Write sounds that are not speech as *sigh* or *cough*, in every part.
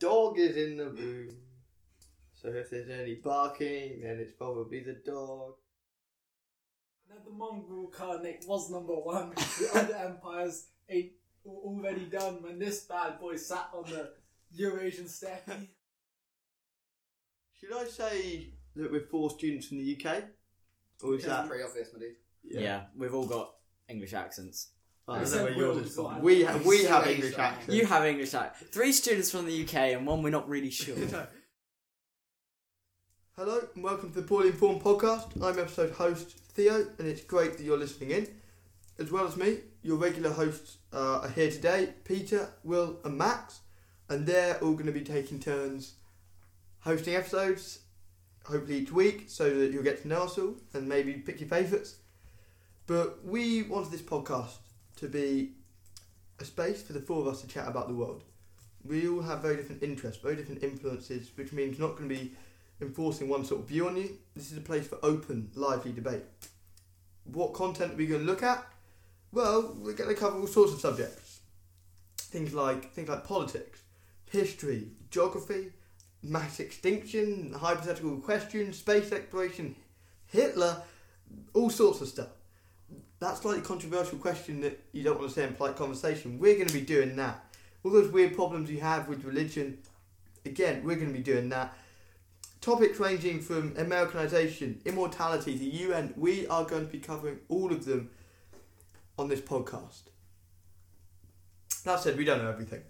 dog is in the room. So if there's any barking, then it's probably the dog. Now the Mongol Khanate was number one. *laughs* The other empires ain't already done when this bad boy sat on the Eurasian steppe. Should I say that we're four students from the UK? Or is that. pretty obvious, my dude. Yeah. we've all got English accents. I Except where yours Will's is from. one. We, ha- we have Still English English. accents. You have English accent. Three students from the UK and one we're not really sure. *laughs* Hello and welcome to the Poorly Informed Podcast. I'm episode host Theo, and it's great that you're listening in. As well as me, your regular hosts uh, are here today Peter, Will, and Max, and they're all going to be taking turns hosting episodes, hopefully each week, so that you'll get to know us all and maybe pick your favourites. But we wanted this podcast to be a space for the four of us to chat about the world. We all have very different interests, very different influences, which means not going to be enforcing one sort of view on you. This is a place for open, lively debate. What content are we going to look at? Well, we're going to cover all sorts of subjects. Things like things like politics, history, geography, mass extinction, hypothetical questions, space exploration, Hitler, all sorts of stuff. That slightly controversial question that you don't want to say in polite conversation, we're going to be doing that. All those weird problems you have with religion, again, we're going to be doing that topics ranging from Americanization, immortality, the UN. We are going to be covering all of them on this podcast. That said, we don't know everything.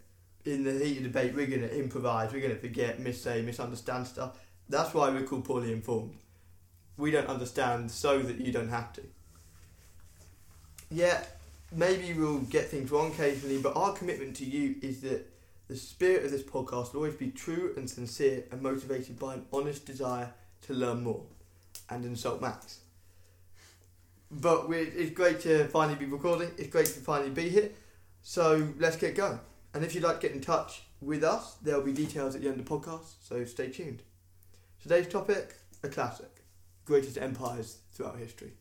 In the heat of debate, we're going to improvise, we're going to forget, missay, misunderstand stuff. That's why we're called poorly informed. We don't understand so that you don't have to. Yeah, maybe we'll get things wrong occasionally, but our commitment to you is that the spirit of this podcast will always be true and sincere and motivated by an honest desire to learn more and insult Max. But it's great to finally be recording. It's great to finally be here. So let's get going. And if you'd like to get in touch with us, there'll be details at the end of the podcast, so stay tuned. Today's topic a classic greatest empires throughout history.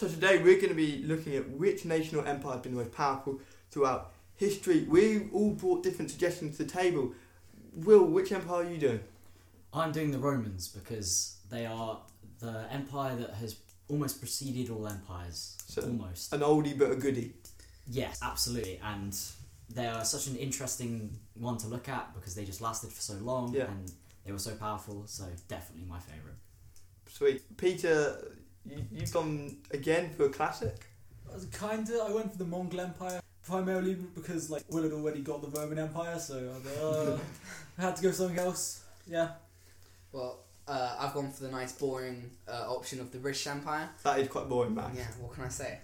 So today we're going to be looking at which nation or empire has been the most powerful throughout history. We all brought different suggestions to the table. Will, which empire are you doing? I'm doing the Romans because they are the empire that has almost preceded all empires. So- almost. An oldie but a goodie. Yes, absolutely. And they are such an interesting one to look at because they just lasted for so long Yeah. and they were so powerful. So definitely my favourite. Sweet. Peter, you, you've gone again for a classic? Kinda, I went for the Mongol Empire primarily because like Will had already got the Roman Empire, so I, was like, uh, *laughs* I had to go something else. Yeah, Well, uh, I've gone for the nice, boring uh, option of the British Empire. That is quite boring, man. Yeah, what can I say?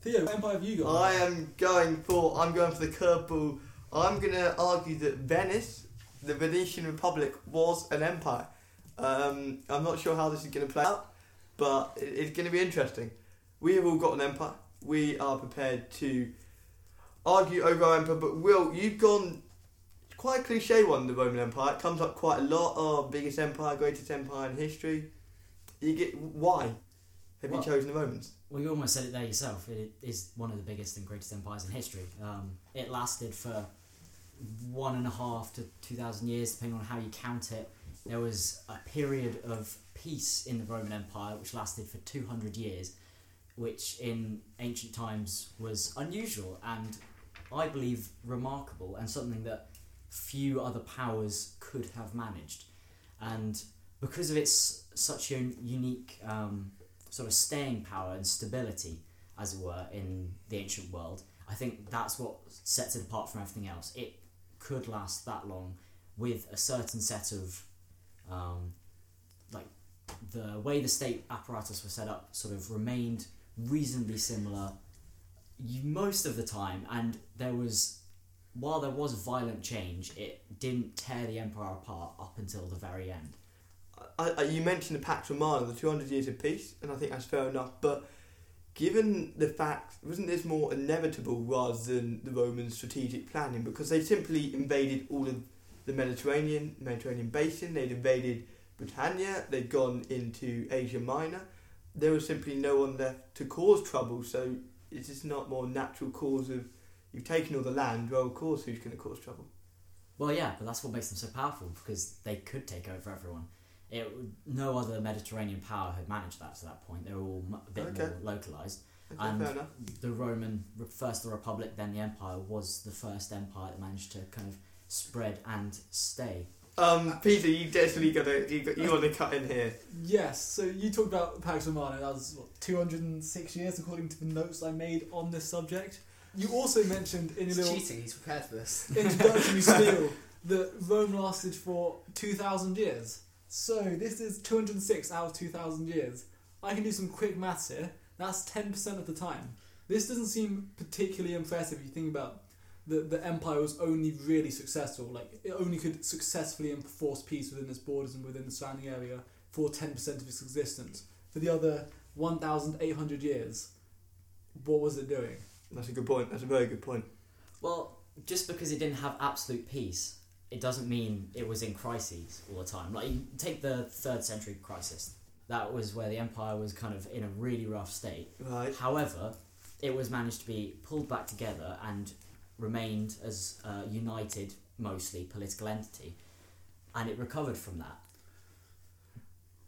Theo, what empire have you got? I am going for. I'm going for the curveball. I'm going to argue that Venice, the Venetian Republic, was an empire. Um, I'm not sure how this is going to play out, but it- it's going to be interesting. We have all got an empire. We are prepared to argue over our empire. But Will, you've gone quite a cliche one. The Roman Empire it comes up quite a lot. Oh, biggest empire, greatest empire in history. You get why have Well- you chosen the Romans? Well, you almost said it there yourself. It is one of the biggest and greatest empires in history. Um, it lasted for one and a half to two thousand years, depending on how you count it. There was a period of peace in the Roman Empire which lasted for two hundred years, which in ancient times was unusual and I believe remarkable and something that few other powers could have managed. And because of its such a unique um, sort of staying power and stability, as it were, in the ancient world, I think that's what sets it apart from everything else. It could last that long with a certain set of, um, like, the way the state apparatus was set up sort of remained reasonably similar most of the time, and there was. While there was violent change, it didn't tear the empire apart up until the very end. I, I, you mentioned the Pax Romana, the 200 years of peace, and I think that's fair enough. But given the fact, wasn't this more inevitable rather than the Roman strategic planning? Because they simply invaded all of the Mediterranean, Mediterranean basin, they'd invaded Britannia, they'd gone into Asia Minor. There was simply no one left to cause trouble, so it's this not more natural cause of you've taken all the land. Well, of course, who's going to cause trouble? Well, yeah, but that's what makes them so powerful because they could take over everyone. It, no other Mediterranean power had managed that to that point. They were all a bit Okay. more localized. Okay, And- The Roman, first the Republic, then the Empire, was the first empire that managed to kind of spread and stay. Um, Peter, you definitely got to you, got, you want to cut in here. Yes, so you talked about Pax Romana, that was what, 206 years according to the notes I made on this subject. You also mentioned in your little cheating. He's prepared for this. *laughs* introductory *laughs* spiel that Rome lasted for 2,000 years. So this is 206 out of 2,000 years. I can do some quick maths here. That's 10% of the time. This doesn't seem particularly impressive if you think about the, the empire was only really successful. Like, it only could successfully enforce peace within its borders and within the surrounding area for 10% of its existence. For the other 1,800 years, what was it doing? That's a good point. That's a very good point. Well, just because it didn't have absolute peace, it doesn't mean it was in crises all the time. Like, you take the third century crisis. That was where the empire was kind of in a really rough state. Right. However, it was managed to be pulled back together and remained as a united, mostly political entity, and it recovered from that.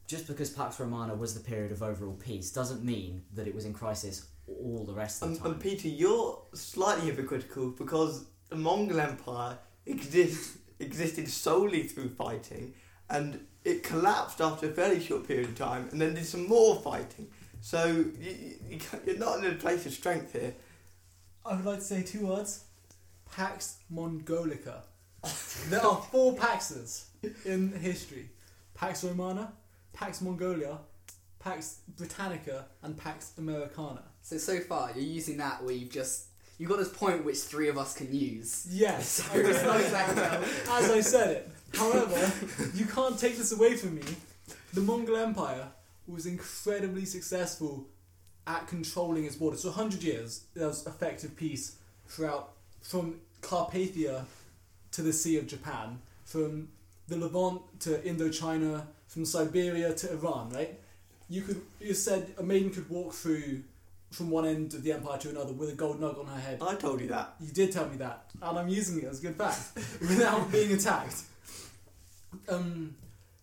Just because Pax Romana was the period of overall peace doesn't mean that it was in crisis all the rest of And, the time. and Peter, you're slightly hypocritical because the Mongol Empire exist, existed solely through fighting, and it collapsed after a fairly short period of time, and then did some more fighting. So you, you, you're not in a place of strength here. I would like to say two words Pax Mongolica. there are four Paxes in history Pax Romana, Pax Mongolia, Pax Britannica, and Pax Americana. So so far, you're using that where you've just You've got this point which three of us can use. Yes, *laughs* So it's not exactly as I said it. However, you can't take this away from me. The Mongol Empire was incredibly successful at controlling its borders. So 100 years, there was effective peace throughout, from Carpathia to the Sea of Japan, from the Levant to Indochina, from Siberia to Iran, right? You could, you said a maiden could walk through from one end of the empire to another with a gold nug on her head. I told you that. You did tell me that, and I'm using it as a good fact *laughs* without being attacked. Um,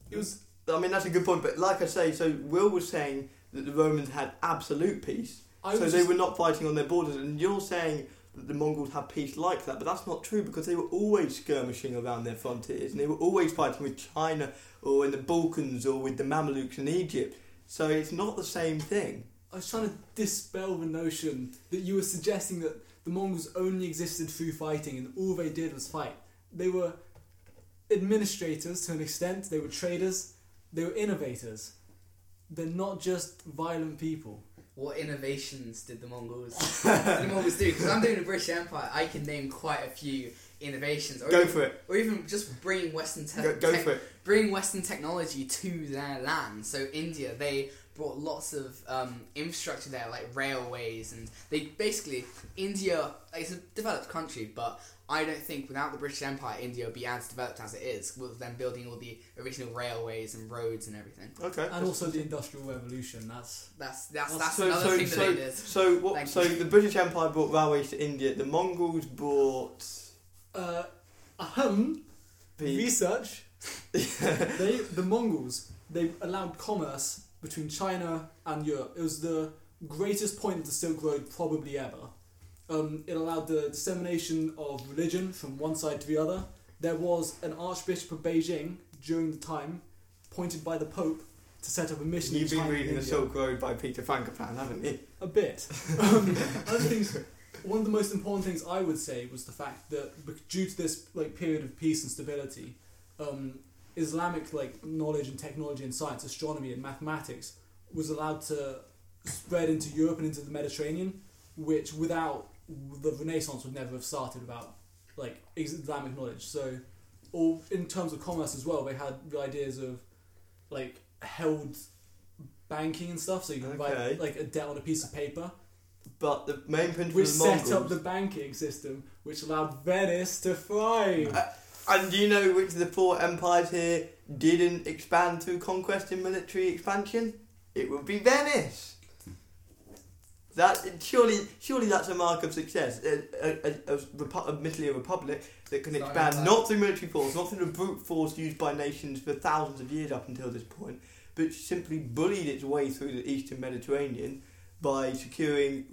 it was I mean, that's a good point, but like I say, so Will was saying that the Romans had absolute peace, I so they just- were not fighting on their borders, and you're saying that the Mongols had peace like that, but that's not true because they were always skirmishing around their frontiers, and they were always fighting with China or in the Balkans or with the Mamelukes in Egypt. So it's not the same thing. I was trying to dispel the notion that you were suggesting that the Mongols only existed through fighting and all they did was fight. They were administrators to an extent. They were traders. They were innovators. They're not just violent people. What innovations did the Mongols *laughs* the Mongols do? Because I'm doing the British Empire, I can name quite a few innovations, or Go even, for it. or even just bringing Western te- Go, go tech- for it. bring Western technology to their land. So India, they brought lots of um, infrastructure there, like railways, and they basically India. It's a developed country, but I don't think without the British Empire, India would be as developed as it is. With them building all the original railways and roads and everything. Okay. And also the Industrial Revolution. That's That's that's Well, that's so, another so, thing that so, they did. so what? Thank So you. the British Empire brought railways to India. The Mongols brought uh, ahem, the. research. *laughs* they the Mongols they allowed commerce between China and Europe. It was the greatest point of the Silk Road probably ever. Um, it allowed the dissemination of religion from one side to the other. There was an Archbishop of Beijing during the time, appointed by the Pope to set up a mission. You've been reading The Silk Road by Peter Frankopan, haven't you? A bit. Um, other things. One of the most important things I would say was the fact that due to this like period of peace and stability, um, Islamic like knowledge and technology and science, astronomy and mathematics was allowed to spread into Europe and into the Mediterranean, which without the Renaissance would never have started without like Islamic knowledge. So, or in terms of commerce as well, they had the ideas of like held banking and stuff. So you can Okay. write like a debt on a piece of paper, But the main principle which of the set Mongols. up the banking system, which allowed Venice to thrive. Uh, and do you know which of the four empires here didn't expand through conquest and military expansion? It would be Venice. That surely, surely that's a mark of success. A, a, a, a, repu- admittedly a republic that can expand not through military force, not through the brute force used by nations for thousands of years up until this point, but simply bullied its way through the eastern Mediterranean by securing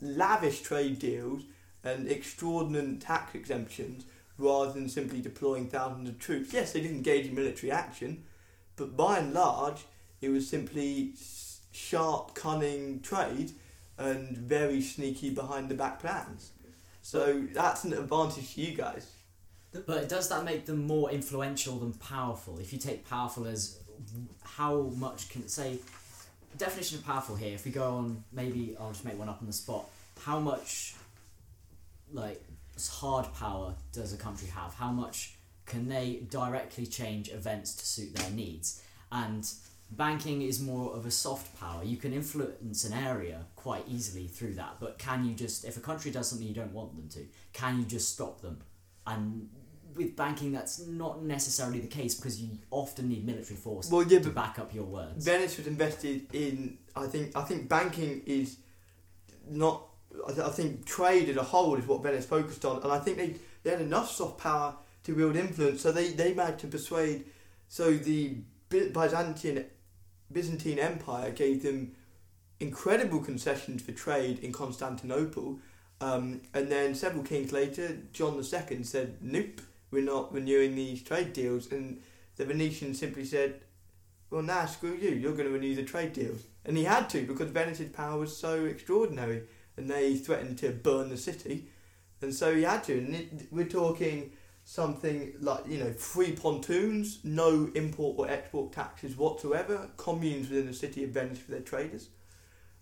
lavish trade deals and extraordinary tax exemptions rather than simply deploying thousands of troops. Yes, they did engage in military action, but by and large, it was simply sharp, cunning trade and very sneaky behind the back plans. So that's an advantage to you guys. But does that make them more influential than powerful? If you take powerful as how much can say definition of powerful here? If we go on, maybe I'll just make one up on the spot. How much like hard power does a country have? How much can they directly change events to suit their needs? And banking is more of a soft power. You can influence an area quite easily through that, but can you just if a country does something you don't want them to, can you just stop them? And with banking, that's not necessarily the case because you often need military force Well, yeah, to back up your words. Venice was invested in. I think. I think banking is not. I, th- I think trade as a whole is what Venice focused on, and I think they, they had enough soft power to wield influence. So they they managed to persuade. So the Byzantine Byzantine Empire gave them incredible concessions for trade in Constantinople, um, and then several kings later, John II said, "Nope, we're not renewing these trade deals," and the Venetians simply said, well, nah, screw you, you're going to renew the trade deals. And he had to because Venice's power was so extraordinary and they threatened to burn the city. And so he had to. And it, we're talking something like, you know, free pontoons, no import or export taxes whatsoever, communes within the city of Venice for their traders.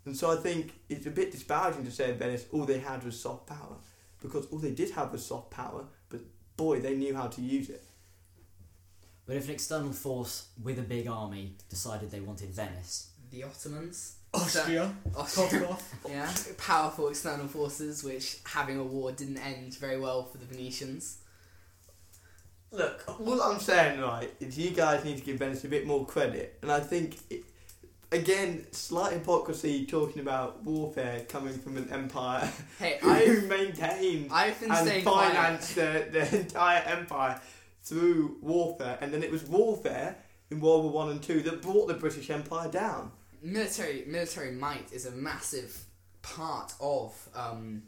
And so I think it's a bit disparaging to say in Venice all they had was soft power because all they did have was soft power, but boy, they knew how to use it. But if an external force with a big army decided they wanted Venice, The Ottomans. Austria, Austria. Kotkov. *laughs* yeah. Powerful external forces, which having a war didn't end very well for the Venetians. Look, all I'm saying, right, is you guys need to give Venice a bit more credit. And I think, it, again, slight hypocrisy talking about warfare coming from an empire *laughs* Hey, who maintained I've been and financed the, the entire empire through warfare. And then it was warfare in World War One and Two that brought the British Empire down. military military might is a massive part of um,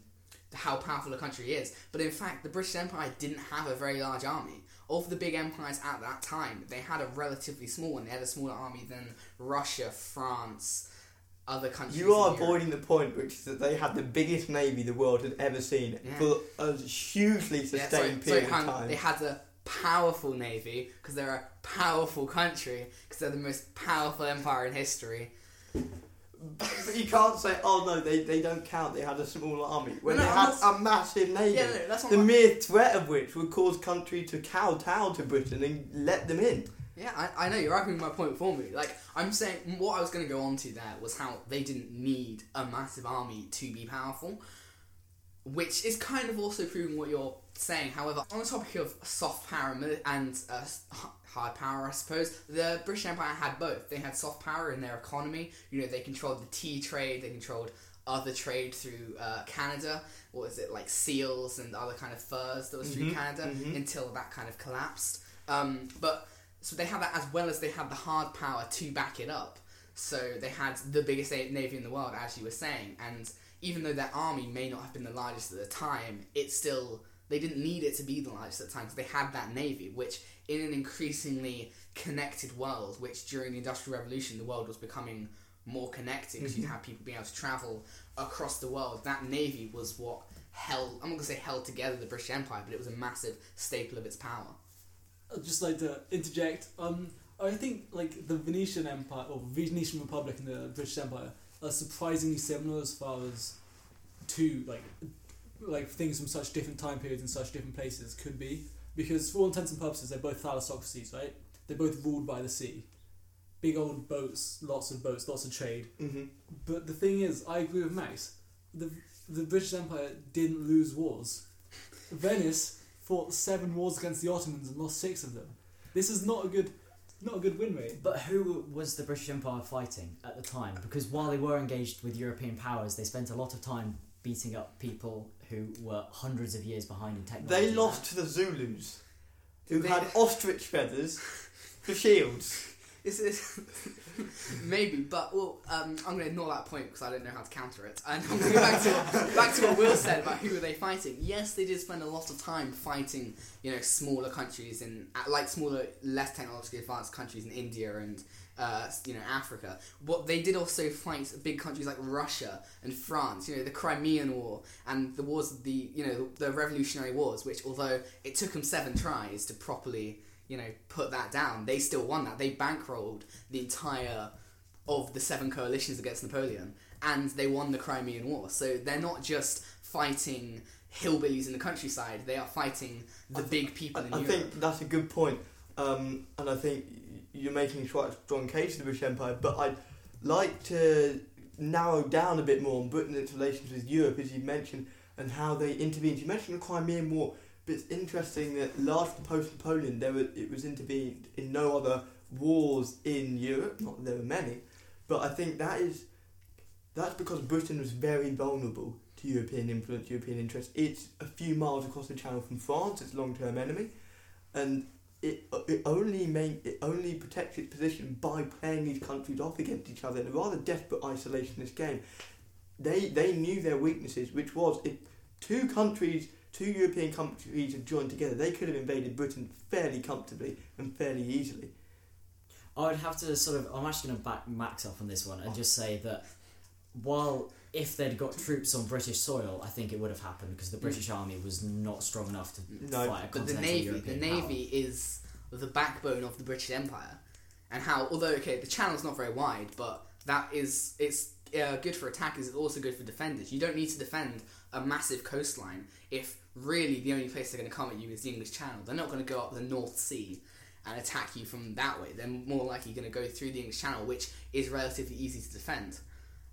how powerful a country is. But in fact, the British Empire didn't have a very large army. Of the big empires at that time, they had a relatively small one. They had a smaller army than Russia, France, other countries. You are avoiding the point, which is that they had the biggest navy the world had ever seen Yeah. for a hugely sustained sorry, period of time. They had a powerful navy because they're a powerful country because they're the most powerful empire in history. But you can't say, oh no, they, they don't count. They had a small army when No, they had a massive navy. Yeah, no, that's the my- mere threat of which would cause country to kowtow to Britain and let them in. Yeah, I, I know you're arguing my point for me. Like I'm saying, what I was going to go on to there was how they didn't need a massive army to be powerful, which is kind of also proving what you're saying. However, on the topic of soft power and uh, hard power, I suppose the British Empire had both. They had soft power in their economy. You know, they controlled the tea trade. They controlled other trade through uh, Canada. What was it like seals and other kind of furs that was through Mhm, Canada mhm. until that kind of collapsed. Um, but so they had that as well as they had the hard power to back it up. So they had the biggest navy in the world, as you were saying, and even though their army may not have been the largest at the time, it still they didn't need it to be the largest at the time because they had that navy, which in an increasingly connected world, which during the Industrial Revolution the world was becoming more connected because you'd have people being able to travel across the world. That navy was what held I'm not gonna say held together the British Empire, but it was a massive staple of its power. I'd just like to interject. Um, I think like the Venetian Empire or Venetian Republic and the British Empire are surprisingly similar as far as two like like things from such different time periods and such different places could be. Because for all intents and purposes, they're both thalassocracies, right? They're both ruled by the sea. Big old boats, lots of boats, lots of trade. Mm-hmm. But the thing is, I agree with Max. The the British Empire didn't lose wars. Venice fought seven wars against the Ottomans and lost six of them. This is not a good. not a good win rate. But who was the British Empire fighting at the time? Because while they were engaged with European powers, they spent a lot of time beating up people who were hundreds of years behind in technology. They lost to the Zulus, who They- had ostrich feathers for shields. It's, it's *laughs* maybe, but well, um, I'm going to ignore that point because I don't know how to counter it. And I'm going to go back to back to what Will said about who were they fighting. Yes, they did spend a lot of time fighting, you know, smaller countries in uh, like smaller, less technologically advanced countries in India and uh, you know Africa. What they did also fight big countries like Russia and France. You know, the Crimean War and the wars of the you know the Revolutionary Wars, which although it took them seven tries to properly you know, put that down. They still won that. They bankrolled the entire of the seven coalitions against Napoleon, and they won the Crimean War. So they're not just fighting hillbillies in the countryside; they are fighting the I big people in I Europe. I think that's a good point, um, and I think you're making quite a strong case for the British Empire. But I'd like to narrow down a bit more on Britain and its relations with Europe, as you mentioned, and how they intervened. You mentioned the Crimean War, but it's interesting that largely post Napoleon, there it was intervened in no other wars in Europe. Not that there were many, but I think that is that's because Britain was very vulnerable to European influence, European interest. It's a few miles across the Channel from France, its long-term enemy, and it uh, it only main, it only protects its position by playing these countries off against each other in a rather desperate isolationist game. They they knew their weaknesses, which was if two countries, two European countries had joined together, they could have invaded Britain fairly comfortably and fairly easily. I would have to sort of. I'm actually going to back Max up on this one and oh. just say that while if they'd got troops on British soil, I think it would have happened because the British army was not strong enough to No, fight a but the navy, the European navy is the backbone of the British Empire, and how although okay, the channel's not very wide, but that is it's uh, good for attackers. It's also good for defenders. You don't need to defend a massive coastline if really the only place they're going to come at you is the English Channel. They're not going to go up the North Sea and attack you from that way. They're more likely going to go through the English Channel, which is relatively easy to defend.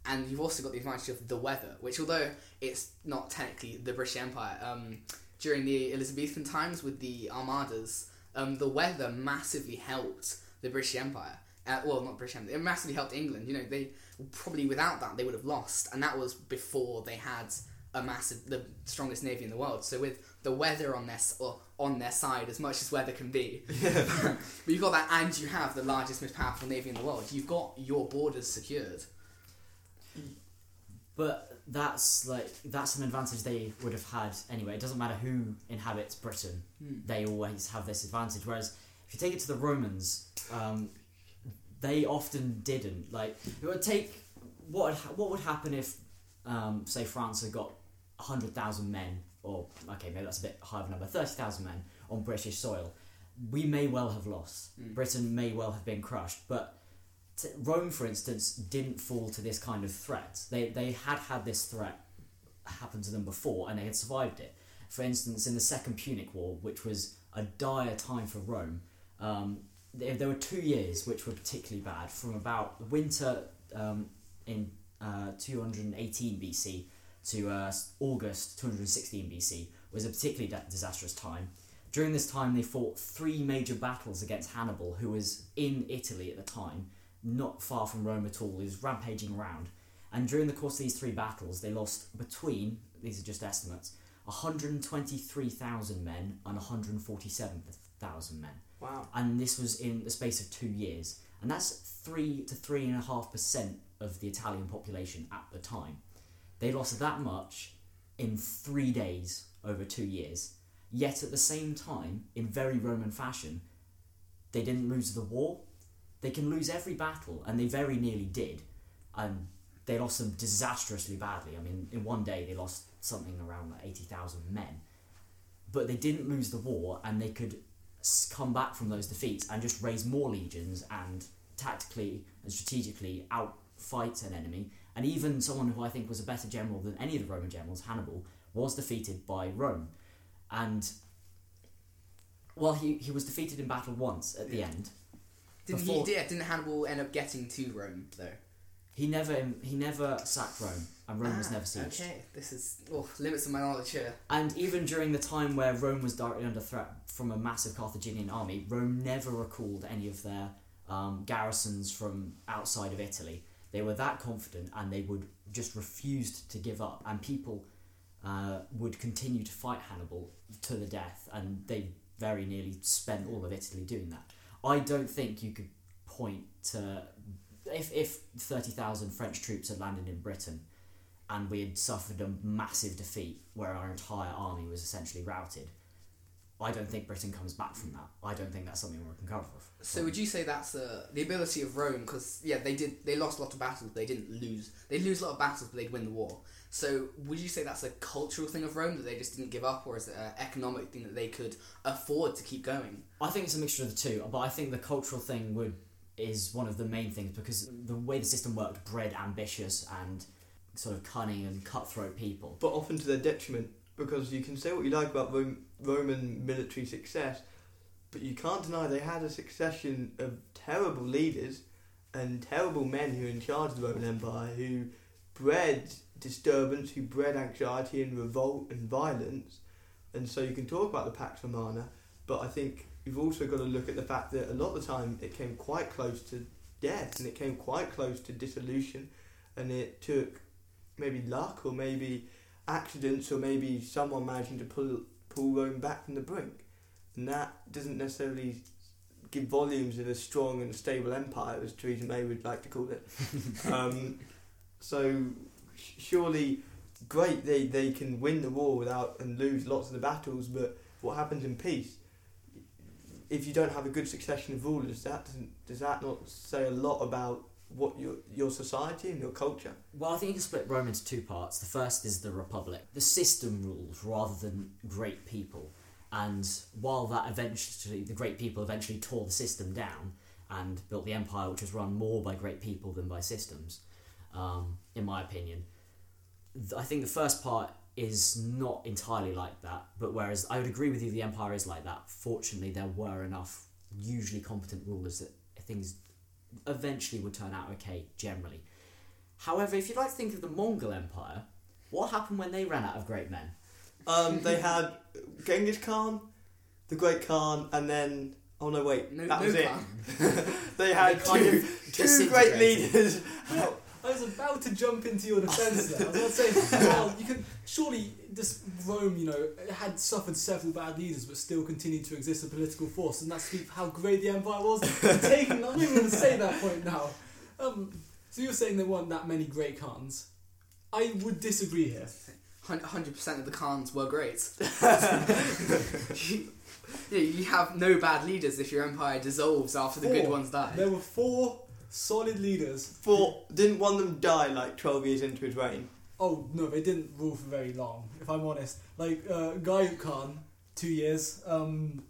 And you've also got the advantage of the weather, which although it's not technically the British Empire, um, during the Elizabethan times with the armadas, um, the weather massively helped the British Empire. Uh, well, not British Empire. It massively helped England. You know, they probably without that they would have lost, and that was before they had a massive, the strongest navy in the world. So with the weather on their or on their side, as much as weather can be, *laughs* *laughs* but you've got that, and you have the largest, most powerful navy in the world. You've got your borders secured. But that's like that's an advantage they would have had anyway. It doesn't matter who inhabits Britain; Hmm. they always have this advantage. Whereas if you take it to the Romans, um, they often didn't. Like it would take what would what would happen if, um, say, France had got hundred thousand men, or okay, maybe that's a bit higher of a number, thirty thousand men on British soil. We may well have lost. Mm. Britain may well have been crushed, but t- Rome, for instance, didn't fall to this kind of threat. They they had had this threat happen to them before, and they had survived it. For instance, in the Second Punic War, which was a dire time for Rome, um, there, there were two years which were particularly bad. From about the winter um, in uh, 218 BC to uh, August 216 BC was a particularly da- disastrous time. During this time, they fought three major battles against Hannibal, who was in Italy at the time, not far from Rome at all. is rampaging around. And during the course of these three battles, they lost between, these are just estimates, 123,000 men and 147,000 men. Wow. And this was in the space of two years. And that's three to three and a half percent of the Italian population at the time. They lost that much in three days over two years. Yet at the same time, in very Roman fashion, they didn't lose the war. They can lose every battle, and they very nearly did. And they lost them disastrously badly. I mean, in one day they lost something around like 80,000 men. But they didn't lose the war, and they could come back from those defeats and just raise more legions and tactically and strategically outfight an enemy. And even someone who I think was a better general than any of the Roman generals, Hannibal, was defeated by Rome. And well, he, he was defeated in battle once at the end. Didn't Before- he? Yeah, didn't Hannibal end up getting to Rome though? He never he never sacked Rome, and Rome was Ah, never sieged. Okay, this is oh, limits of my knowledge here. And even during the time where Rome was directly under threat from a massive Carthaginian army, Rome never recalled any of their um, garrisons from outside of Italy. They were that confident and they would just refused to give up, and people uh, would continue to fight Hannibal to the death, and they very nearly spent all of Italy doing that. I don't think you could point to if if thirty thousand French troops had landed in Britain and we had suffered a massive defeat where our entire army was essentially routed. I don't think Britain comes back from that. I don't think that's something we can cover. So would you say that's uh, the ability of Rome? Because yeah, they did they lost a lot of battles, they didn't lose. They lose a lot of battles, but they'd win the war. So would you say that's a cultural thing of Rome that they just didn't give up, or is it an economic thing that they could afford to keep going? I think it's a mixture of the two, but I think the cultural thing would is one of the main things because the way the system worked bred ambitious and sort of cunning and cutthroat people. but often to their detriment because you can say what you like about Rome, Roman military success, but you can't deny they had a succession of terrible leaders and terrible men who were in charge of the Roman Empire who bred disturbance, who bred anxiety and revolt and violence. And so you can talk about the Pax Romana, but I think you've also got to look at the fact that a lot of the time it came quite close to death and it came quite close to dissolution and it took maybe luck or maybe accidents or maybe someone managing to pull pull Rome back from the brink. And that doesn't necessarily give volumes of a strong and stable empire, as Theresa May would like to call it. *laughs* um, so surely, great they, they can win the war without and lose lots of the battles, but what happens in peace? If you don't have a good succession of rulers, that doesn't, does that not say a lot about what your your society and your culture? Well, I think you can split Rome into two parts. The first is the Republic. The system rules rather than great people. And while that eventually, the great people eventually tore the system down and built the empire, which was run more by great people than by systems, um, in my opinion, I think the first part is not entirely like that. But whereas I would agree with you, the empire is like that. Fortunately, there were enough usually competent rulers that things eventually would turn out okay generally. However, if you'd like to think of the Mongol Empire, what happened when they ran out of great men? Um, they had Genghis Khan, the Great Khan, and then oh no wait, No, that no was it. *laughs* They had *laughs* They kind two, of two great leaders. I was about to jump into your defence there. I was about to say, *laughs* well, you could surely this Rome, you know, had suffered several bad leaders, but still continued to exist as a political force, and that's speaks how great the empire was. *laughs* Taking, I'm not even going to say that point now. Um, so you're saying there weren't that many great Khans? I would disagree here. Hundred percent of the Khans were great. *laughs* you, yeah, you have no bad leaders if your empire dissolves after the good ones die. There were four solid leaders. For didn't one of them die like twelve years into his reign? Oh no, they didn't rule for very long. If I'm honest, like uh, Gayuk Khan, two years. Um,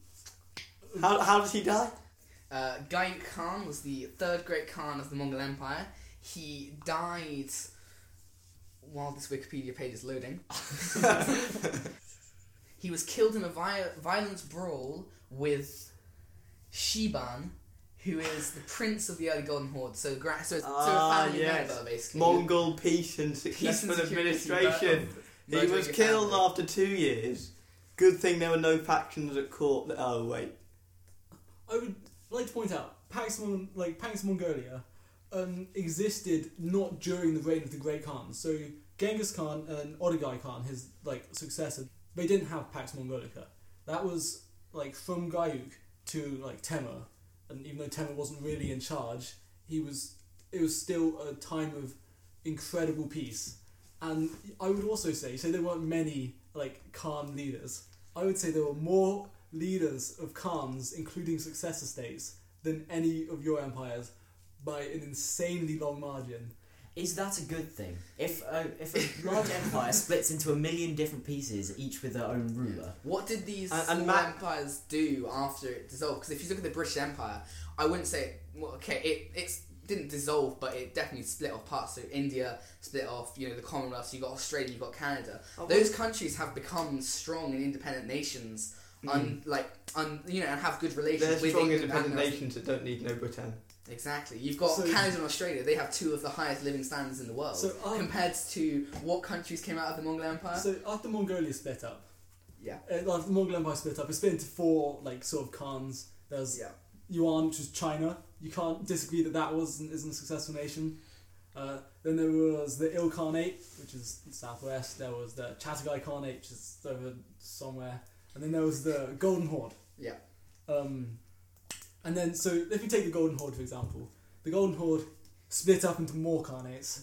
How how does he die? Uh, Gayuk Khan was the third great Khan of the Mongol Empire. He died while this Wikipedia page is loading. *laughs* *laughs* he was killed in a vi- violent brawl with Shiban, who is the prince of the early Golden Horde. So, gra- so, so Ah, a family yes. member, basically. Mongol peace and Peace and administration. but- He was killed family. after two years. Good thing there were no factions at court. That, oh wait, I would like to point out, Pax, Mon- like Pax Mongolia, um, existed not during the reign of the Great Khan. So Genghis Khan and Ogadai Khan, his like successor, they didn't have Pax Mongolica. That was like from Gayuk to like Temur, and even though Temur wasn't really in charge, he was. It was still a time of incredible peace. And I would also say, so there weren't many like Khan leaders. I would say there were more leaders of Khans, including successor states, than any of your empires by an insanely long margin. Is that a good thing? If a, if a large empire *laughs* splits into a million different pieces, each with their own ruler, What did these And- and small Ma- empires do after it dissolved? Because if you look at the British Empire, I wouldn't say well, okay, it it's didn't dissolve, but it definitely split off parts. So India split off, you know, the Commonwealth. So you got Australia, you got Canada. Oh, Those countries have become strong and independent nations, hmm. un, like un, you know, and have good relations they're with strong England independent and the rest- nations that don't need no Britain. Exactly. You've got So- Canada and Australia. They have two of the highest living standards in the world. So, compared to what countries came out of the Mongol Empire? So after Mongolia split up, yeah. uh, after the Mongol Empire split up, it split into four like sort of khans. There's Yeah. Yuan, which was China. You can't disagree that that was isn't a successful nation. Uh, then there was the Il Khanate, which is southwest. There was the Chagatai Khanate, which is over somewhere. And then there was the Golden Horde. Yeah. Um, and then, so if you take the Golden Horde for example, the Golden Horde split up into more Khanates.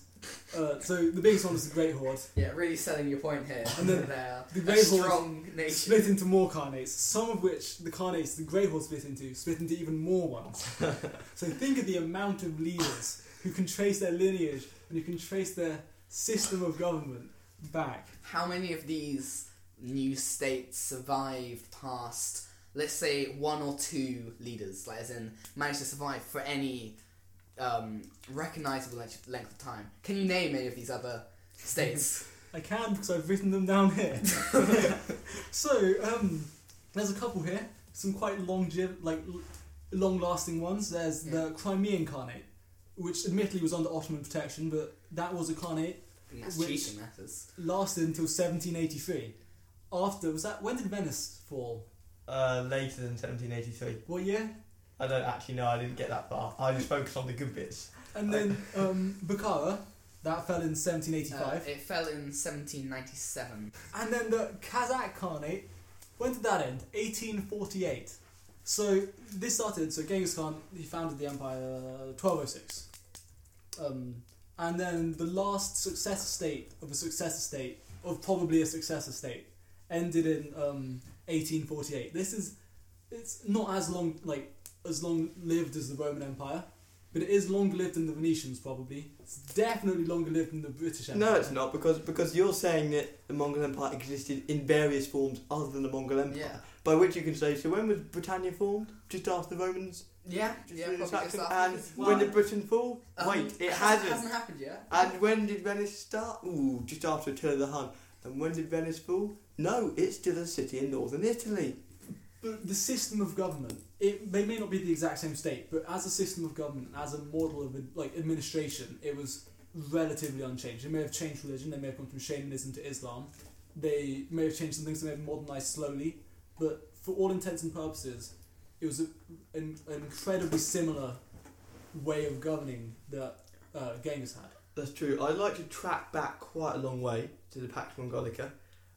Uh, so the biggest one was the Great Horde, Yeah, really selling your point here. And then the Great Horde strong nation. split into more Khanates. Some of which the Khanates, the Grey Horde split into, split into even more ones. *laughs* so think of the amount of leaders who can trace their lineage and who can trace their system of government back. How many of these new states survived past, let's say, one or two leaders, like as in managed to survive for any um, recognizable length length of time? Can you name any of these other states? *laughs* I can because I've written them down here. *laughs* so um, there's a couple here, some quite long, like long-lasting ones. There's the Crimean Khanate, which admittedly was under Ottoman protection, but that was a Khanate Which- cheating. That is. lasted until 1783. After was that when did Venice fall? Uh, later than 1783. What year? I don't actually know. I didn't get that far. I just focused on the good bits. And then um, Bukhara, that fell in Uh, 1785. it fell in 1797. and then the Kazakh Khanate, when did that end? 1848. So this started, so Genghis Khan, he founded the empire uh, 1206. Um, and then the last successor state of a successor state, of probably a successor state, ended in um, 1848. This is, it's not as long, like, as long lived as the Roman Empire, but it is longer lived than the Venetians probably. It's definitely longer lived than the British Empire. No, it's not because because you're saying that the Mongol Empire existed in various forms other than the Mongol Empire. Yeah. By which you can say, so when was Britannia formed? Just after the Romans? Yeah. Just Yeah. Probably just after and this. when did Britain fall? Um, Wait, it hasn't, hasn't. hasn't happened yet. And when did Venice start? Ooh, just after the turn of the Hun. And when did Venice fall? No, it's still a city in northern Italy. But the system of government, it they may not be the exact same state, but as a system of government, as a model of like administration, it was relatively unchanged. They may have changed religion, they may have gone from shamanism to Islam, they may have changed some things, they may have modernized slowly, but for all intents and purposes, it was a, an, an incredibly similar way of governing that uh, Genghis had. That's true. I'd like to track back quite a long way to the Pax Mongolica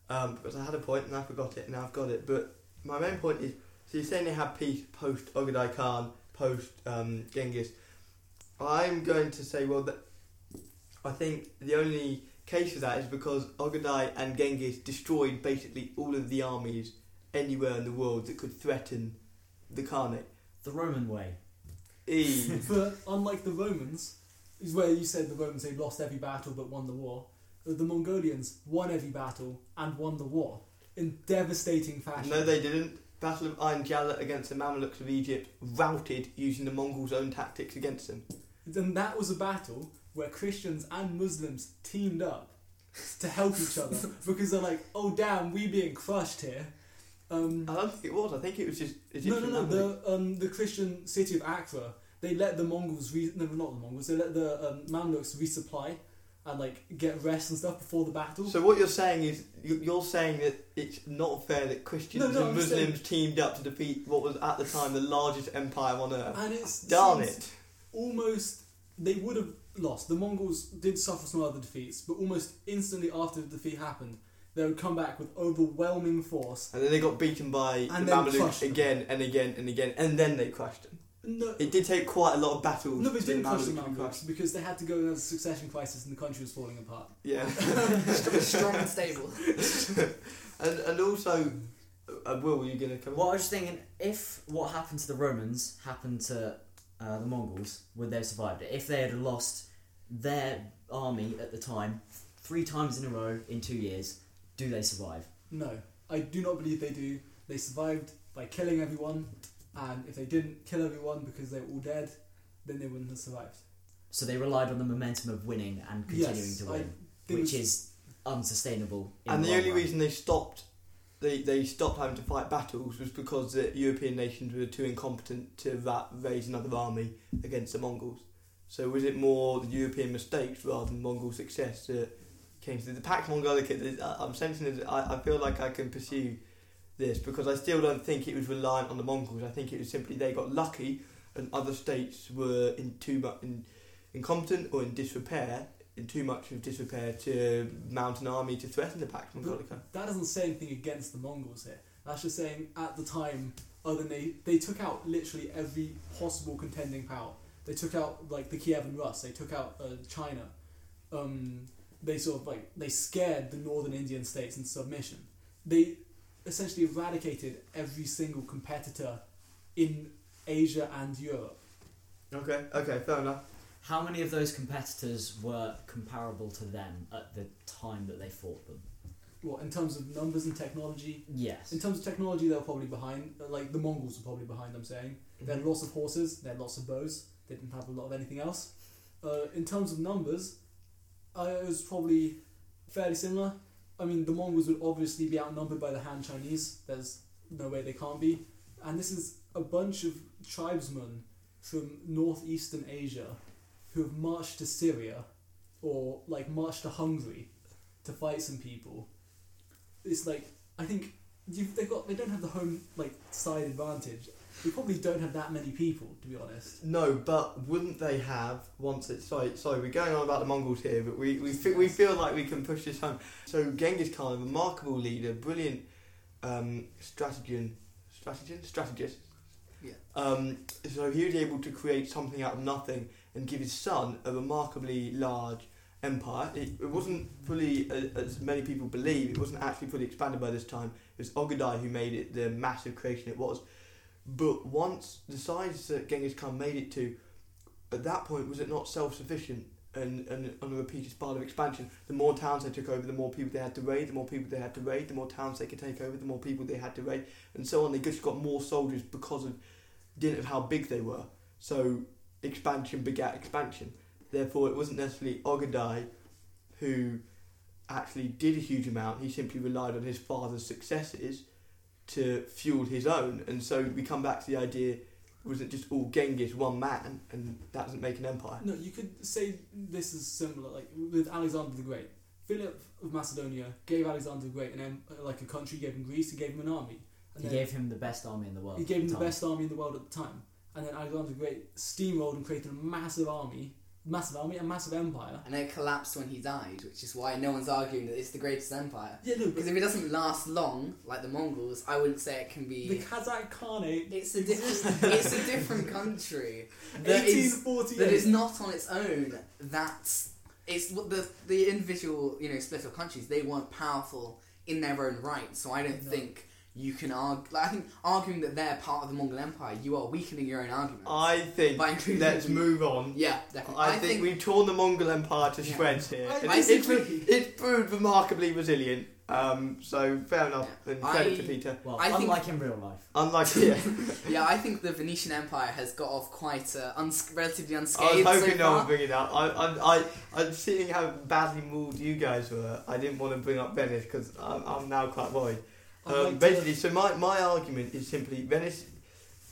um, because I had a point and I forgot it and now I've got it. But my main point is so you're saying they had peace post Ogadai Khan, post um, Genghis. I'm going to say, well, that I think the only case for that is because Ogadai and Genghis destroyed basically all of the armies anywhere in the world that could threaten the Khanate. The Roman way. E. *laughs* But unlike the Romans, is where you said the Romans they lost every battle but won the war. The Mongolians won every battle and won the war in devastating fashion. No, they didn't. Battle of Ain Jalut against the Mamluks of Egypt, routed using the Mongols' own tactics against them. And that was a battle where Christians and Muslims teamed up to help each other *laughs* because they're like, oh damn, we being crushed here. Um, I don't think it was. I think it was just no, Egyptian. no, no. Mamluks. The um, the Christian city of Acre, they let the Mongols re- no, not the Mongols. They let the um, Mamluks resupply and like get rest and stuff before the battle. So what you're saying is you- you're saying that it's not fair that Christians No, no, and I'm saying- Muslims teamed up to defeat what was at the time the largest empire on earth. and it's Darn it! almost they would have lost. The Mongols did suffer some other defeats, but almost instantly after the defeat happened, they would come back with overwhelming force. And then they got beaten by And the Mamluks again and again and again, and then they crushed them. No, It did take quite a lot of battles. no, but it for didn't crush the Mamluks to be Mamluks because they had to go in a succession crisis and the country was falling apart. Yeah. *laughs* Strong and stable. *laughs* and and also, uh, Will, were you gonna come? Well, I was just thinking, if what happened to the Romans happened to uh, the Mongols, would they have survived it? If they had lost their army at the time three times in a row in two years, do they survive? No, I do not believe they do. They survived by killing everyone, and if they didn't kill everyone because they were all dead, then they wouldn't have survived. So they relied on the momentum of winning and continuing Yes, to win, which it's- is unsustainable. In And the long only run. reason they stopped, they, they stopped having to fight battles was because the European nations were too incompetent to ra- raise another army against the Mongols. So was it more the European mistakes rather than Mongol success that came to the Pax Mongolica? I- I'm sensing that I, I feel like I can pursue this because I still don't think it was reliant on the Mongols. I think it was simply they got lucky and other states were in too much in, incompetent or in disrepair, in too much of disrepair to mount an army to threaten the Pax Mongolica. That doesn't say anything against the Mongols here. That's just saying at the time, other they they took out literally every possible contending power. They took out like the Kievan Rus. They took out uh, China. Um, they sort of like they scared the northern Indian states into submission. They essentially eradicated every single competitor in Asia and Europe. Okay, okay, fair enough. How many of those competitors were comparable to them at the time that they fought them? Well, in terms of numbers and technology, Yes. in terms of technology, they were probably behind. uh, Like the Mongols were probably behind. I'm saying. They had lots of horses, they had lots of bows, they didn't have a lot of anything else. Uh, in terms of numbers, uh, it was probably fairly similar. I mean, the Mongols would obviously be outnumbered by the Han Chinese, there's no way they can't be. And this is a bunch of tribesmen from northeastern Asia who have marched to Syria or like marched to Hungary to fight some people. It's like, I think they've got, they don't have the home like side advantage we probably don't have that many people, to be honest. No, but wouldn't they have once it's sorry sorry we're going on about the Mongols here, but we we fe- we feel like we can push this home. So Genghis Khan, a remarkable leader, brilliant um, strategian, strategist, strategist. Yeah. Um, so he was able to create something out of nothing and give his son a remarkably large empire. It, it wasn't fully, uh, as many people believe, it wasn't actually fully expanded by this time. It was Ogadai who made it the massive creation it was. But once the size that Genghis Khan made it to, at that point, was it not self sufficient and, and on a repeated spiral of expansion? The more towns they took over, the more people they had to raid, the more people they had to raid, the more towns they could take over, the more people they had to raid, and so on. They just got more soldiers because of didn't of how big they were. So expansion begat expansion. Therefore, it wasn't necessarily Ogadai who actually did a huge amount. He simply relied on his father's successes to fuel his own. And so we come back to the idea was it just all Genghis, one man, and that doesn't make an empire? No, you could say this is similar, like with Alexander the Great. Philip of Macedonia gave Alexander the Great an em- uh, like a country, gave him Greece, he gave him an army. And He gave him the best army in the world. he gave him the time. best army in the world at the time. And then Alexander the Great steamrolled and created a massive army, massive army, a massive empire. And it collapsed when he died, which is why no one's arguing that it's the greatest empire. Yeah, no, Because if it doesn't last long, like the Mongols, I wouldn't say it can be. the. Kazakh Khanate, eh? It's a different. *laughs* it's a different country that is 1848. that is not on its own. That's it's what the the individual you know split of countries. They weren't powerful in their own right. So I don't No. think you can argue. Like, I think arguing that they're part of the Mongol Empire, you are weakening your own argument. I think By including let's them. move on. yeah, definitely. I, think, we've torn the Mongol Empire to Yeah. shreds here. I And I it's, it's, disagree. proved remarkably resilient. Um, so fair enough. And credit I- to Peter. Well, I think- unlike in real life. Unlike *laughs* yeah, Yeah, I think the Venetian Empire has got off quite uh, uns- relatively unscathed. I was unscathed so hoping no one far. would bring it up. I, I, I, I'm seeing how badly mauled you guys were. I didn't want to bring up Venice because I'm, I'm now quite worried. Um, basically, so my, my argument is simply Venice,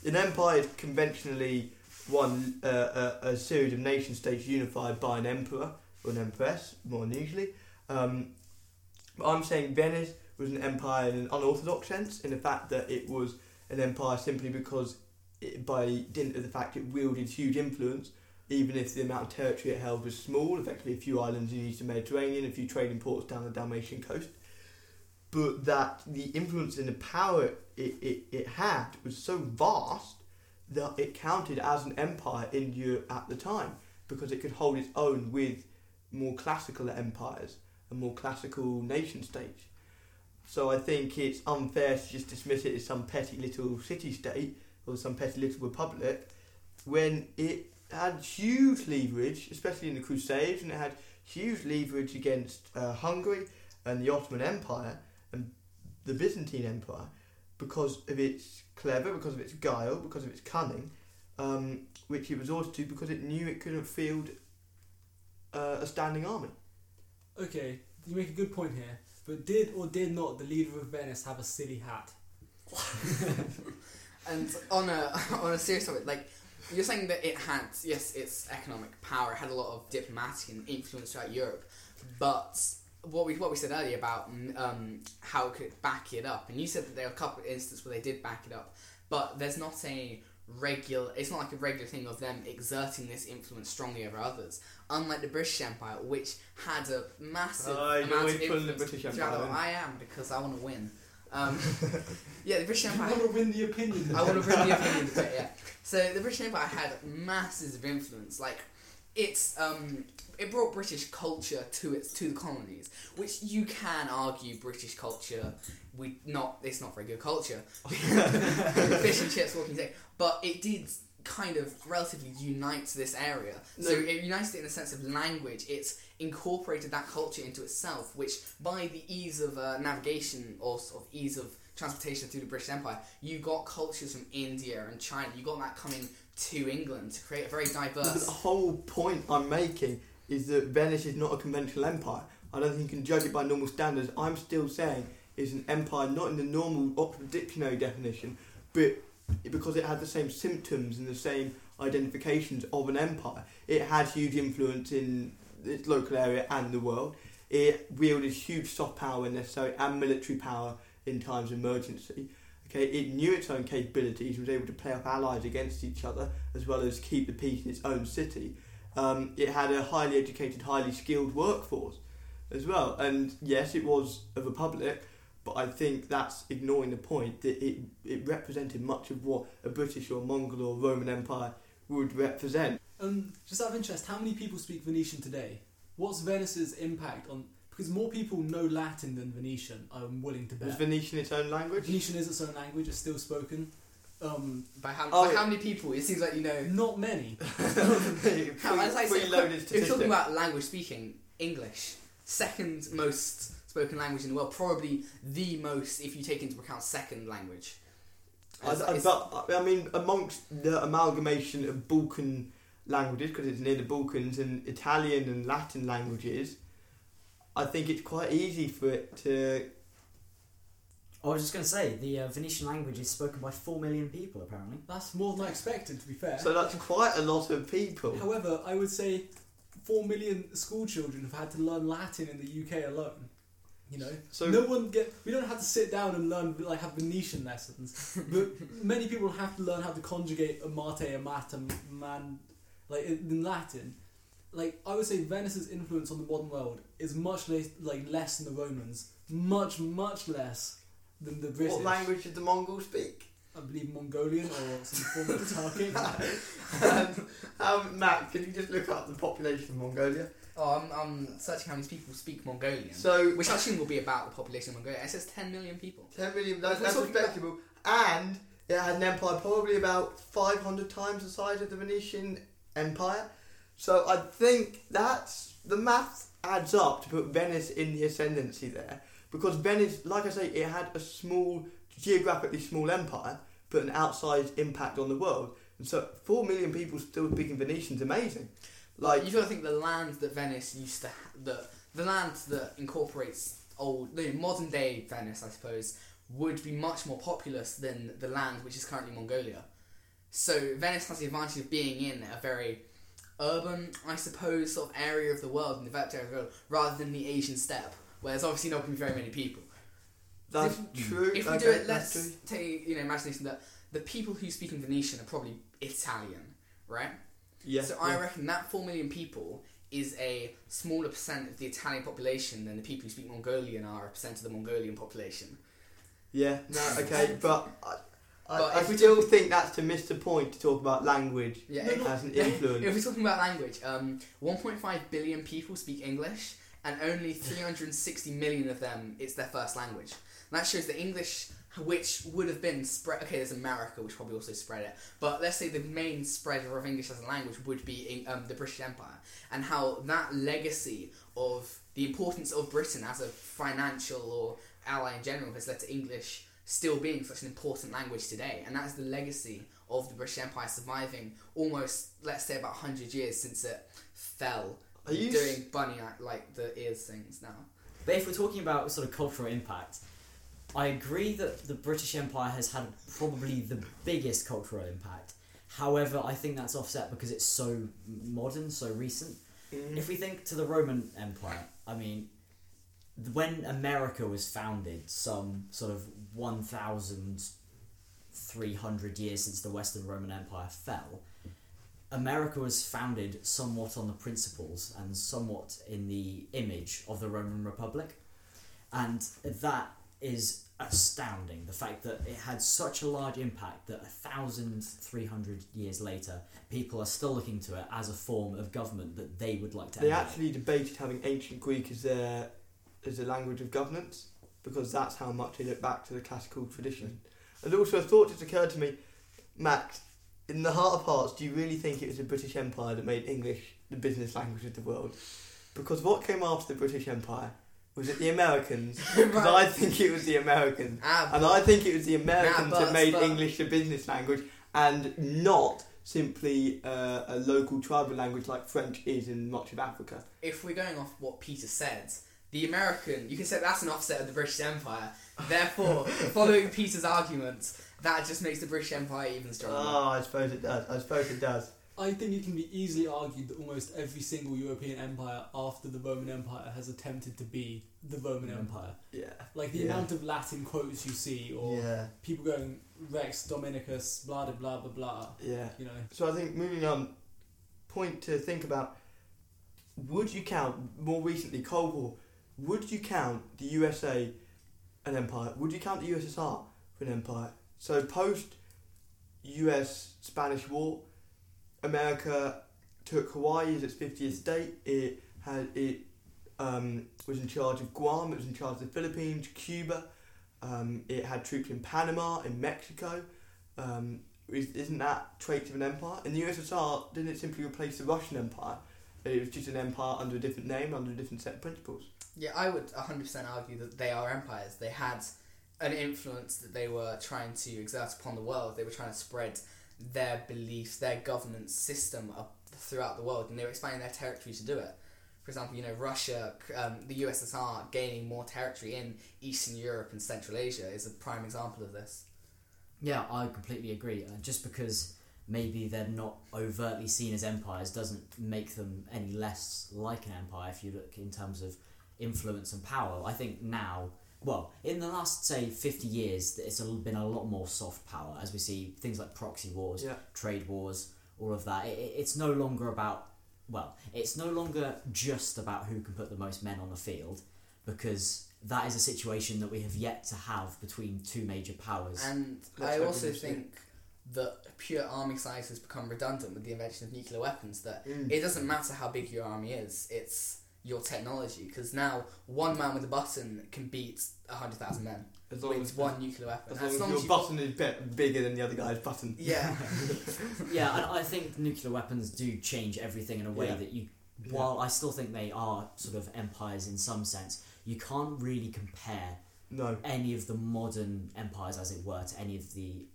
an empire is conventionally one uh, a, a series of nation states unified by an emperor or an empress, more unusually. Um, but I'm saying Venice was an empire in an unorthodox sense, in the fact that it was an empire simply because, it, by dint of the fact it wielded huge influence, even if the amount of territory it held was small, effectively a few islands in the eastern Mediterranean, a few trading ports down the Dalmatian coast but that the influence and the power it, it, it had was so vast that it counted as an empire in Europe at the time because it could hold its own with more classical empires and more classical nation states. So I think it's unfair to just dismiss it as some petty little city state or some petty little republic when it had huge leverage, especially in the Crusades, and it had huge leverage against uh, Hungary and the Ottoman Empire the Byzantine Empire because of its clever, because of its guile, because of its cunning, um, which it resorted to because it knew it couldn't field uh, a standing army. Okay, you make a good point here. But did or did not the leader of Venice have a silly hat? *laughs* And on a *laughs* on a serious topic, like you're saying that it had yes, its economic power, it had a lot of diplomatic and influence throughout Europe, but what we what we said earlier about mm, um, how it could back it up, and you said that there were a couple of instances where they did back it up, but there's not a regular. It's not like a regular thing of them exerting this influence strongly over others. Unlike the British Empire, which had a massive you're amount of pulling the influence British Empire the- I am because I want to win. Um, *laughs* yeah, the British Empire. I want to win the opinion. I want to win the *laughs* opinion debate, yeah. So the British Empire had masses of influence. Like, it's um, it brought British culture to its to the colonies, which you can argue British culture. We not it's not very good culture. *laughs* Fish and chips, walking day, but it did kind of relatively unite this area. So it unites it in the sense of language. It's incorporated that culture into itself, which by the ease of uh, navigation or sort of ease of transportation through the British Empire, you got cultures from India and China. You got that coming to England to create a very diverse. the whole point I'm making is that Venice is not a conventional empire. I don't think you can judge it by normal standards. I'm still saying it's an empire not in the normal Oxford Dictionary definition, but because it had the same symptoms and the same identifications of an empire. It had huge influence in its local area and the world. It wielded huge soft power when necessary and military power in times of emergency. Okay, it knew its own capabilities and was able to play off allies against each other as well as keep the peace in its own city. Um, it had a highly educated, highly skilled workforce as well. And yes, it was a republic, but I think that's ignoring the point that it, it represented much of what a British or Mongol or Roman Empire would represent. Um, just out of interest, how many people speak Venetian today? What's Venice's impact on? Because more people know Latin than Venetian. I'm willing to Was bet. Venetian its own language? Venetian is its own language. It's still spoken. Um, By how, Oh, by yeah. how many people? It seems like you know. not many. *laughs* How, as I Free- said, freeloaded if you're talking about language speaking, English, second most spoken language in the world, probably the most if you take into account second language. As- I, it's- but I mean, amongst the amalgamation of Balkan languages, because it's near the Balkans, and Italian and Latin languages, I think it's quite easy for it to. I was just going to say, the uh, Venetian language is spoken by 4 million people, apparently. That's more than I expected, to be fair. So that's quite a lot of people. However, I would say four million school children have had to learn Latin in the UK alone. You know, So no one get. We don't have to sit down and learn like have Venetian lessons, but *laughs* many people have to learn how to conjugate a mate, a mat, a man, like in, in Latin. Like I would say, Venice's influence on the modern world is much less like less than the Romans, much much less than the British. what language did the Mongols speak? I believe Mongolian or some form of Turkic. *laughs* um, um, Matt, can you just look up the population of Mongolia? Oh, I'm, I'm searching how many people speak Mongolian. So which I assume will be about the population of Mongolia. It says 10 million people. 10 million, that's, that's talking respectable. And it had an empire probably about 500 times the size of the Venetian Empire. So I think that's the math adds up to put Venice in the ascendancy there. Because Venice, like I say, it had a small, geographically small empire, but an outsized impact on the world. And so 4 million people still speaking Venetian is amazing. Like Like, you've got to think the land that Venice used to, ha- the the land that incorporates old, the modern day Venice, I suppose, would be much more populous than the land which is currently Mongolia. So Venice has the advantage of being in a very urban, I suppose, sort of area of the world, in the developed area of the world, rather than the Asian steppe, where there's obviously not going to be very many people. that's if- true. If we okay, do it, let's take you know imagination that the people who speak in Venetian are probably Italian, right? Yes, so I reckon that four million people is a smaller percent of the Italian population than the people who speak Mongolian are a percent of the Mongolian population. Yeah, no, okay, *laughs* but uh, I, I, But I we still think that's to miss the point to talk about language Yeah. If- as an *laughs* influence. if we're talking about language, um, 1.5 billion people speak English, and only 360 million of them it's their first language. And that shows that English, which would have been spread. Okay, there's America, which probably also spread it. But let's say the main spreader of English as a language would be in, um, the British Empire, and how that legacy of the importance of Britain as a financial or ally in general has led to English still being such an important language today, and that's the legacy of the British Empire surviving almost, let's say, about 100 years since it fell. Are you doing bunny act like the ears things now? But if we're talking about sort of cultural impact, I agree that the British Empire has had probably the biggest cultural impact. However, I think that's offset because it's so modern, so recent. Mhm. If we think to the Roman Empire, I mean, when America was founded, some sort of 1,300 years since the Western Roman Empire fell, America was founded somewhat on the principles and somewhat in the image of the Roman Republic. And that is astounding. The fact that it had such a large impact that 1,300 years later, people are still looking to it as a form of government that they would like to They emulate. actually debated having ancient Greek as their as a language of governance because that's how much they look back to the classical tradition. And also, a thought just occurred to me, Max. In the heart of hearts, do you really think it was the British Empire that made English the business language of the world? Because what came after the British Empire was it the Americans? Because *laughs* Right. I think it was the Americans, Ah, and I think it was the Americans that made but- English the business language, and not simply uh, a local tribal language like French is in much of Africa. if we're going off what Peter said, the American, you can say that's an offset of the British Empire. Therefore, following Peter's argument, that just makes the British Empire even stronger. Oh, I suppose it does. I suppose it does. I think it can be easily argued that almost every single European empire after the Roman Empire has attempted to be the Roman Mm. Empire. Yeah. Like the Yeah. amount of Latin quotes you see, or Yeah. people going Rex Dominicus, blah blah blah blah blah. Yeah. You know, So I think moving on, point to think about. Would you count more recently Cold War? Would you count the USA an empire? Would you count the USSR for an empire? So post U.S. Spanish War, America took Hawaii as its 50th state. It had it um, was in charge of Guam. It was in charge of the Philippines, Cuba. Um, it had troops in Panama, in Mexico. Um, is, isn't that traits of an empire? And the USSR didn't it simply replace the Russian Empire. It was just an empire under a different name, under a different set of principles. Yeah, I would 100% argue that they are empires. They had an influence that they were trying to exert upon the world. They were trying to spread their beliefs, their governance system up throughout the world, and they were expanding their territory to do it. For example, you know, Russia, um, the USSR gaining more territory in Eastern Europe and Central Asia is a prime example of this. Yeah, I completely agree. Uh, just because maybe they're not overtly seen as empires doesn't make them any less like an empire if you look in terms of influence and power. I think now, well, in the last, say, 50 years, it's been a lot more soft power as we see things like proxy wars, Yeah. trade wars, all of that. It, it- it's no longer about, well, it's no longer just about who can put the most men on the field because that is a situation that we have yet to have between two major powers. And I also think that pure army size has become redundant with the invention of nuclear weapons. That Mm. it doesn't matter how big your army is; it's your technology. Because now one man with a button can beat hundred thousand men As long with as, one nuclear weapon. as, long as, long your as you- button is bit bigger than the other guy's button. yeah, *laughs* yeah, and I think nuclear weapons do change everything in a way Yeah. that you. While I still think they are sort of empires in some sense, you can't really compare No. any of the modern empires, as it were, to any of the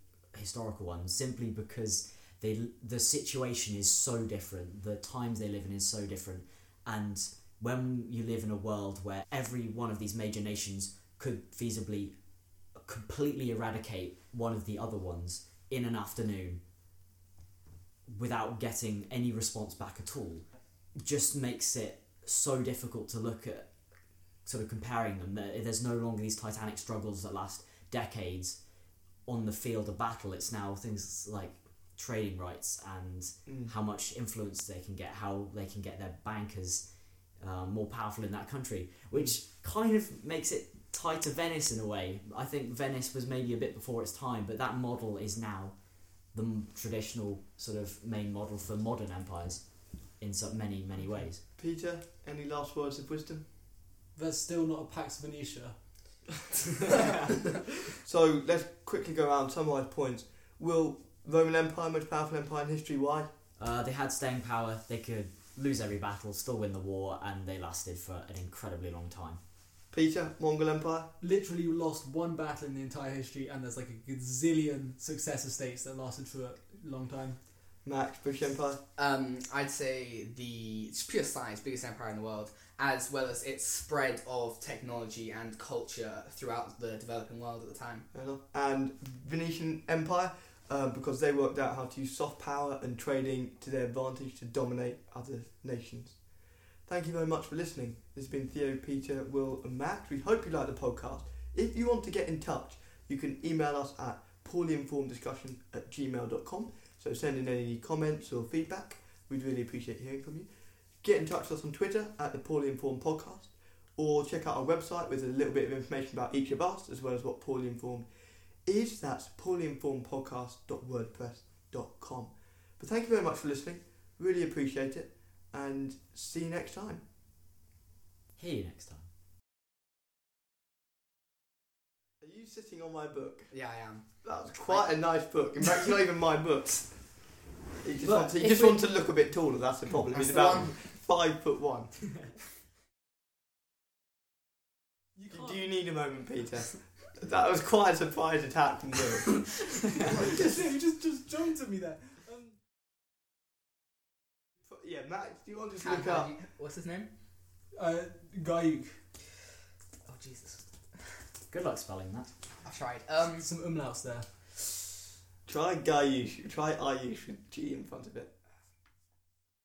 historical ones, simply because they the situation is so different, the times they live in is so different, and when you live in a world where every one of these major nations could feasibly completely eradicate one of the other ones in an afternoon without getting any response back at all just makes it so difficult to look at sort of comparing them. There's no longer these titanic struggles that last decades on the field of battle it's now things like trading rights and Mm. how much influence they can get how they can get their bankers um, more powerful in that country which kind of makes it tied to Venice in a way I think Venice was maybe a bit before its time but that model is now the m- traditional sort of main model for modern empires in so many many ways Peter, any last words of wisdom? There's still not a Pax Venetia. *laughs* So let's quickly go around and summarise points. Will Roman Empire most powerful empire in history? Why? Uh, they had staying power. They could lose every battle, still win the war, and they lasted for an incredibly long time. Peter, Mongol Empire. Literally lost one battle in the entire history, and there's like a gazillion successor states that lasted for a long time. Max, British Empire. Um, I'd say the it's pure science, biggest empire in the world, as well as its spread of technology and culture throughout the developing world at the time. And Venetian Empire, um, because they worked out how to use soft power and trading to their advantage to dominate other nations. Thank you very much for listening. This has been Theo, Peter, Will, and Max. We hope you like the podcast. If you want to get in touch, you can email us at poorlyinformeddiscussion at gmail.com. So send in any comments or feedback. We'd really appreciate hearing from you. Get in touch with us on Twitter at the Poorly Informed Podcast or check out our website with a little bit of information about each of us as well as what Poorly Informed is. That's poorlyinformedpodcast.wordpress.com. But thank you very much for listening. Really appreciate it and see you next time. Hear you next time. Are you sitting on my book? Yeah, I am. That was quite a nice book. In fact, it's not even my book. You just, wants, he if just we- wants to look a bit taller. That's the problem. That's He's the about one. Five foot one. *laughs* You Do you need a moment, Peter? *laughs* that was quite a surprise attack from Will. *laughs* just, you just just jumped at me there. Um, yeah, Max, do you want to just How- look how up? you- what's his name? uh, Gayuk. Oh Jesus, Good luck spelling that. I've tried. Um, Some umlauts there. Try Gayush. Try Ayush with G in front of it.